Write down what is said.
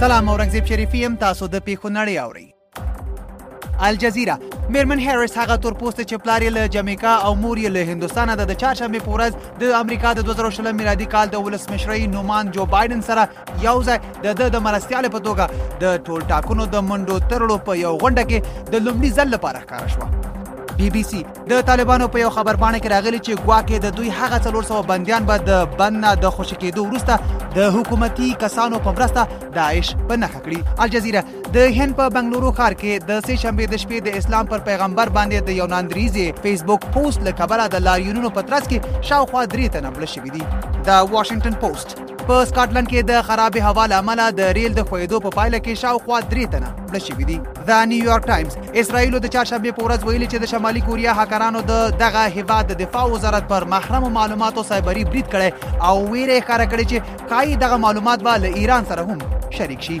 سلام اورنګزیب شریفی يم تاسو د پیښو نړۍ اورئ الجزیره میرمن هریس هغه تور پوسټ چې پلار یې له جمیکا او مور یې له هندستانه ده د چهارشنبې په ورځ د امریکا د 2020 میلادي کال د ولسمشرۍ نوماند جو بایډن سره یو ځای د د د مرستیال په توګه د ټول ټاکنو د منډو ترړو په یو غونډه کې د لومړي ځل لپاره ښکار شوه بي بي سي د طالبانو په یو خبرپاڼه کې راغلي چې ګواکې د دوی هغه 300 بنديان به د بند نه د خوشی کېدو وروسته د حکومتي کسانو په مرسته داعش په نخښه کړي الجزیره د هند په بنگلورو ښار کې د سه شنبه د شپې د اسلام پر پیغمبر باندې د یو ناندریزي فیسبوک پوسټ له کبله د لاریونونو په ترڅ کې شاوخوا درې تنه مړه شوي دي د واشنگټن پوسټ په سکاټلند کې د خرابې هوا له امله د ریل د ښویېدو په پایله کې شاوخوا درې تنه مړه شوي دي د نیویارک ټایمز اسرائیلو د چهارشنبې په ورځ ویلي چې د شمالي کوریا هکرانو د دغه هیواد د دفاع وزارت پر محرمو معلوماتو سایبري برید کړی او ویره یې ښکاره کړې چې ښایي دغه معلومات به له ایران سره هم شریک شي